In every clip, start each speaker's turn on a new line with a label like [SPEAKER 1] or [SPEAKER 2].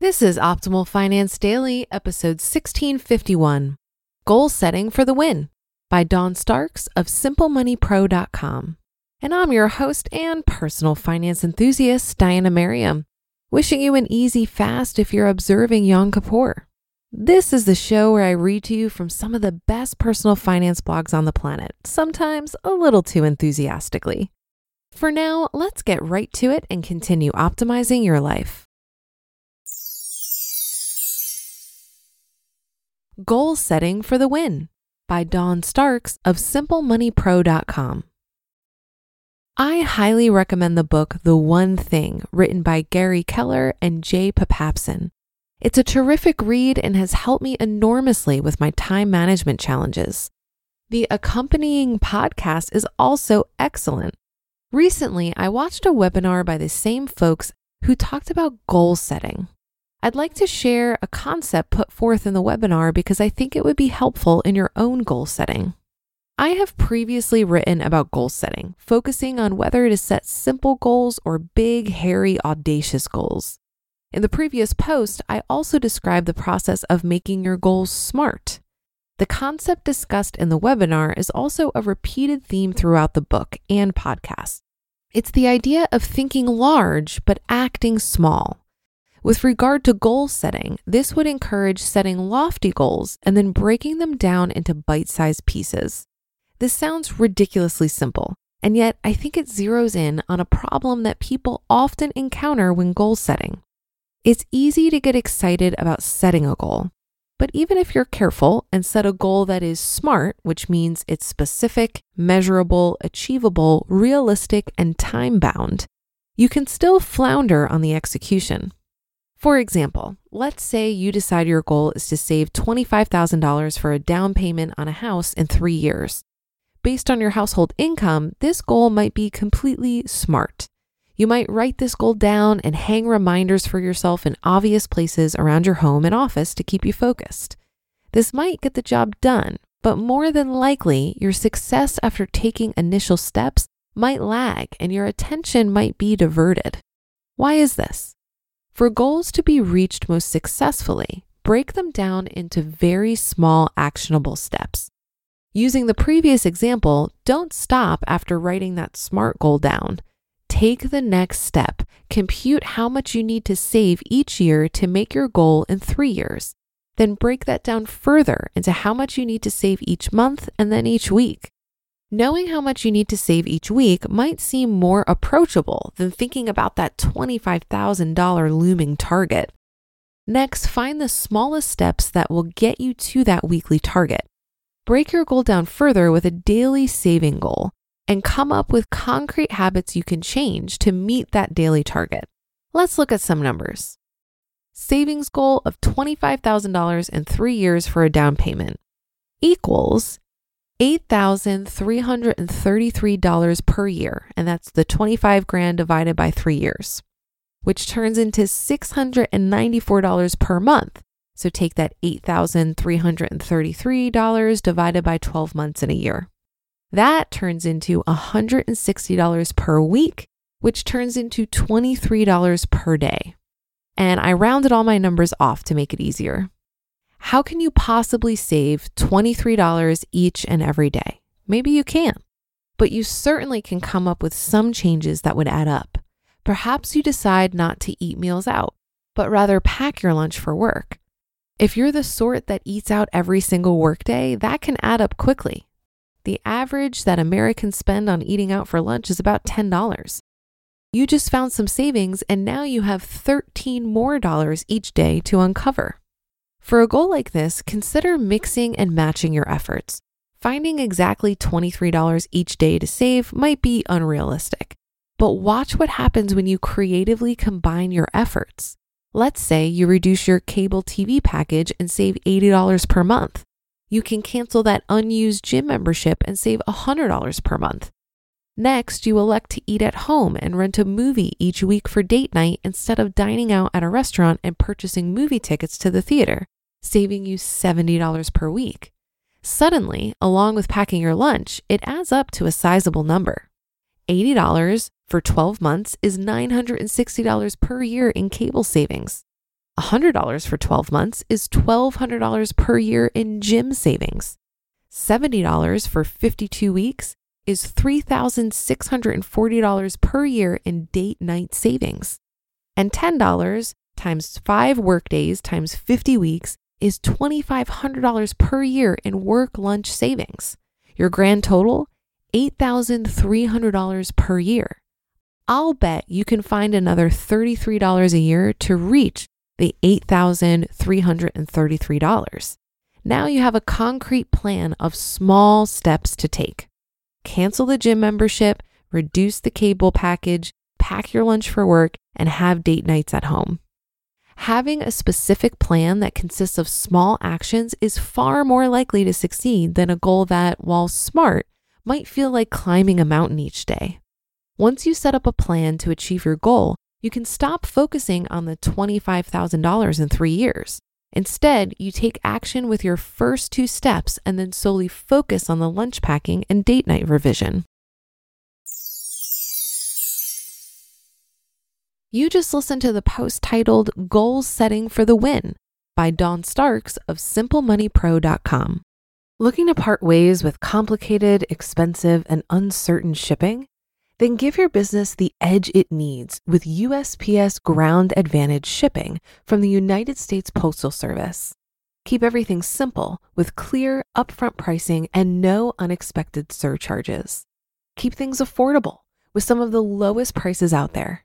[SPEAKER 1] This is Optimal Finance Daily, episode 1651 Goal Setting for the Win by Dawn Starks of SimpleMoneyPro.com. And I'm your host and personal finance enthusiast, Diana Merriam, wishing you an easy fast if you're observing Yom Kippur. This is the show where I read to you from some of the best personal finance blogs on the planet, sometimes a little too enthusiastically. For now, let's get right to it and continue optimizing your life. Goal Setting for the Win by Dawn Starks of SimpleMoneyPro.com. I highly recommend the book The One Thing, written by Gary Keller and Jay Papasan. It's a terrific read and has helped me enormously with my time management challenges. The accompanying podcast is also excellent. Recently, I watched a webinar by the same folks who talked about goal setting. I'd like to share a concept put forth in the webinar because I think it would be helpful in your own goal setting. I have previously written about goal setting, focusing on whether to set simple goals or big, hairy, audacious goals. In the previous post, I also described the process of making your goals smart. The concept discussed in the webinar is also a repeated theme throughout the book and podcast. It's the idea of thinking large but acting small. With regard to goal setting, this would encourage setting lofty goals and then breaking them down into bite sized pieces. This sounds ridiculously simple, and yet I think it zeroes in on a problem that people often encounter when goal setting. It's easy to get excited about setting a goal, but even if you're careful and set a goal that is SMART, which means it's specific, measurable, achievable, realistic, and time bound, you can still flounder on the execution. For example, let's say you decide your goal is to save $25,000 for a down payment on a house in three years. Based on your household income, this goal might be completely smart. You might write this goal down and hang reminders for yourself in obvious places around your home and office to keep you focused. This might get the job done, but more than likely, your success after taking initial steps might lag and your attention might be diverted. Why is this? For goals to be reached most successfully, break them down into very small actionable steps. Using the previous example, don't stop after writing that SMART goal down. Take the next step. Compute how much you need to save each year to make your goal in three years. Then break that down further into how much you need to save each month and then each week. Knowing how much you need to save each week might seem more approachable than thinking about that $25,000 looming target. Next, find the smallest steps that will get you to that weekly target. Break your goal down further with a daily saving goal and come up with concrete habits you can change to meet that daily target. Let's look at some numbers. Savings goal of $25,000 in three years for a down payment equals $8,333 per year, and that's the 25 grand divided by 3 years, which turns into $694 per month. So take that $8,333 divided by 12 months in a year. That turns into $160 per week, which turns into $23 per day. And I rounded all my numbers off to make it easier. How can you possibly save $23 each and every day? Maybe you can, but you certainly can come up with some changes that would add up. Perhaps you decide not to eat meals out, but rather pack your lunch for work. If you're the sort that eats out every single workday, that can add up quickly. The average that Americans spend on eating out for lunch is about $10. You just found some savings and now you have 13 more dollars each day to uncover. For a goal like this, consider mixing and matching your efforts. Finding exactly $23 each day to save might be unrealistic, but watch what happens when you creatively combine your efforts. Let's say you reduce your cable TV package and save $80 per month. You can cancel that unused gym membership and save $100 per month. Next, you elect to eat at home and rent a movie each week for date night instead of dining out at a restaurant and purchasing movie tickets to the theater, saving you $70 per week. Suddenly, along with packing your lunch, it adds up to a sizable number. $80 for 12 months is $960 per year in cable savings. $100 for 12 months is $1,200 per year in gym savings. $70 for 52 weeks is $3,640 per year in date night savings. And $10 times five workdays times 50 weeks is $2,500 per year in work lunch savings. Your grand total $8,300 per year. I'll bet you can find another $33 a year to reach the $8,333. Now you have a concrete plan of small steps to take. Cancel the gym membership, reduce the cable package, pack your lunch for work, and have date nights at home. Having a specific plan that consists of small actions is far more likely to succeed than a goal that, while smart, might feel like climbing a mountain each day. Once you set up a plan to achieve your goal, you can stop focusing on the $25,000 in three years. Instead, you take action with your first two steps and then solely focus on the lunch packing and date night revision. You just listened to the post titled Goals Setting for the Win by Dawn Starks of SimpleMoneyPro.com. Looking to part ways with complicated, expensive, and uncertain shipping? Then give your business the edge it needs with USPS Ground Advantage shipping from the United States Postal Service. Keep everything simple with clear, upfront pricing and no unexpected surcharges. Keep things affordable with some of the lowest prices out there.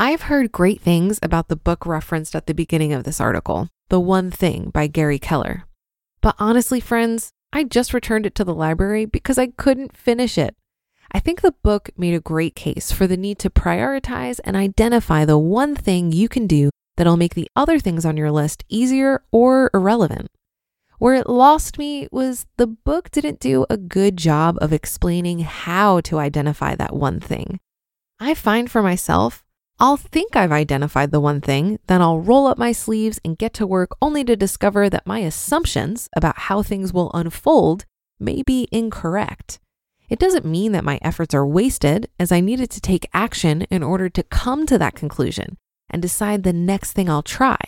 [SPEAKER 1] I've heard great things about the book referenced at the beginning of this article, The One Thing by Gary Keller. But honestly, friends, I just returned it to the library because I couldn't finish it. I think the book made a great case for the need to prioritize and identify the one thing you can do that'll make the other things on your list easier or irrelevant. Where it lost me was the book didn't do a good job of explaining how to identify that one thing. I find for myself, I'll think I've identified the one thing, then I'll roll up my sleeves and get to work only to discover that my assumptions about how things will unfold may be incorrect. It doesn't mean that my efforts are wasted, as I needed to take action in order to come to that conclusion and decide the next thing I'll try.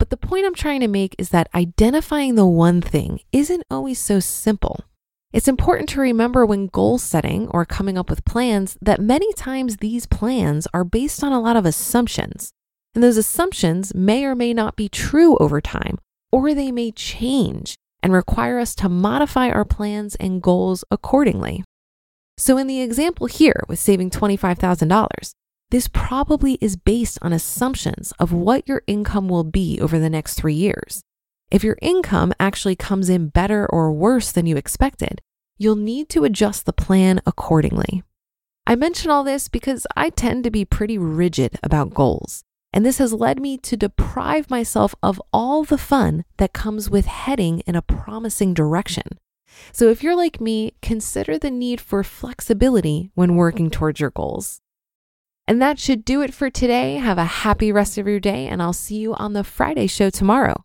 [SPEAKER 1] But the point I'm trying to make is that identifying the one thing isn't always so simple. It's important to remember when goal setting or coming up with plans that many times these plans are based on a lot of assumptions. And those assumptions may or may not be true over time, or they may change and require us to modify our plans and goals accordingly. So, in the example here with saving $25,000, this probably is based on assumptions of what your income will be over the next three years. If your income actually comes in better or worse than you expected, you'll need to adjust the plan accordingly. I mention all this because I tend to be pretty rigid about goals, and this has led me to deprive myself of all the fun that comes with heading in a promising direction. So, if you're like me, consider the need for flexibility when working towards your goals. And that should do it for today. Have a happy rest of your day, and I'll see you on the Friday show tomorrow,